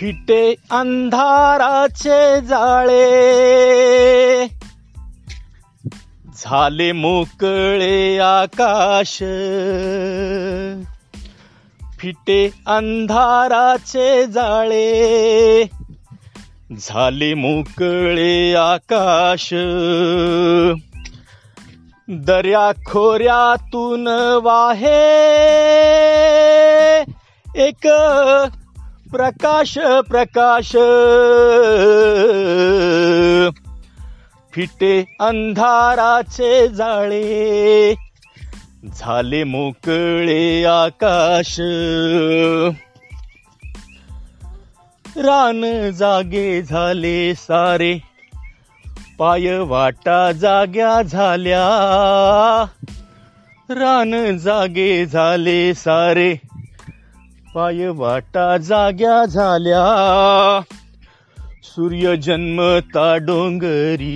फिटे अंधाराचे जाळे. झाले मोकळे आकाश. फिटे अंधाराचे जाळे. झाले मोकळे आकाश. दर्या खोऱ्यातून वाहे. एक प्रकाश प्रकाश. फिटे अंधाराचे जाळे झाले मोकळे आकाश. रान जागे झाले सारे पाय वाटा जाग्या झाल्या. रान जागे झाले सारे पाय वाटा जाग्या झाल्या. सूर्य जन्मता डोंगरी.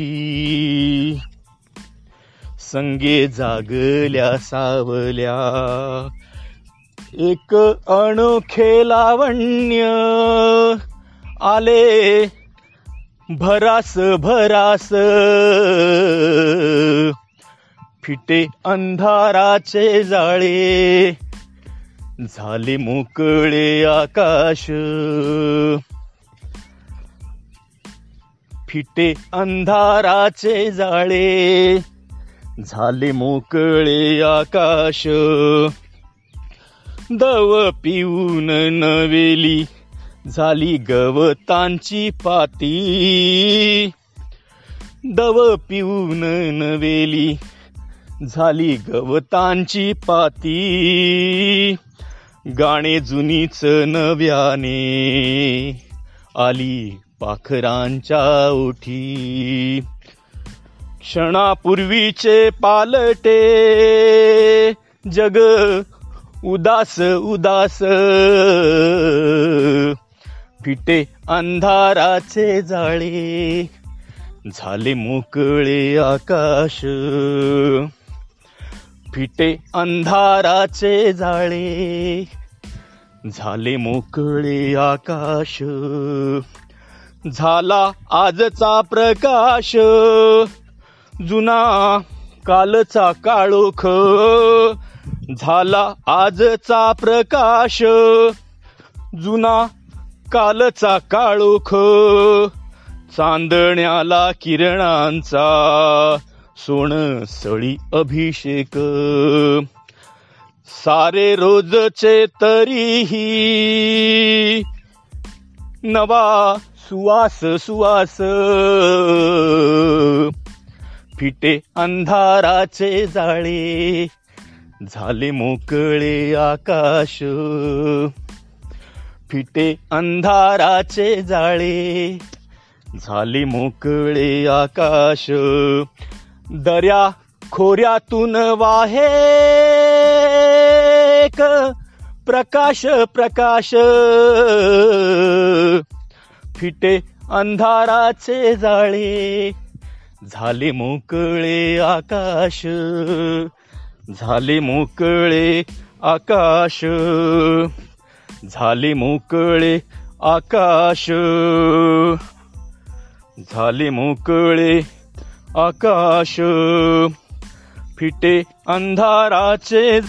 संगे जागल्या सावल्या. एक अनोखे लावण्य आले. भरास भरास. फिटे अंधाराचे जाळे. झाले मोकळे आकाश. फिटे अंधाराचे जाळे. झाले मोकळे आकाश. दव पिऊन नवेली. झाली गवतांची पाती. दव पिऊन नवेली. झाली गवतांची पाती. गाणे जुनीच नव्याने. आली पाखरांच्या ओठी. क्षणापूर्वीचे पालटे. जग उदास उदास. फिटे अंधाराचे जाळे. झाले मोकळे आकाश. फिटे अंधाराचे जाळे झाले मोकळे आकाश झाला आजचा प्रकाश जुना कालचा काळोख झाला आजचा प्रकाश जुना कालचा काळोख चांदण्याला किरणांचा सोण सळी अभिषेक. सारे रोजचे तरीही नवा सुवास सुवास. फिटे अंधाराचे जाळे झाले मोकळे आकाश. फिटे अंधाराचे जाळे झाले मोकळे आकाश. दर्या खोऱ्यातून वाहे. प्रकाश प्रकाश. फिटे अंधाराचे जाळे. झाले मोकळे आकाश. झाले मोकळे आकाश. झाले मोकळे आकाश. झाले मोकळे आकाश फिटे अंधाराचे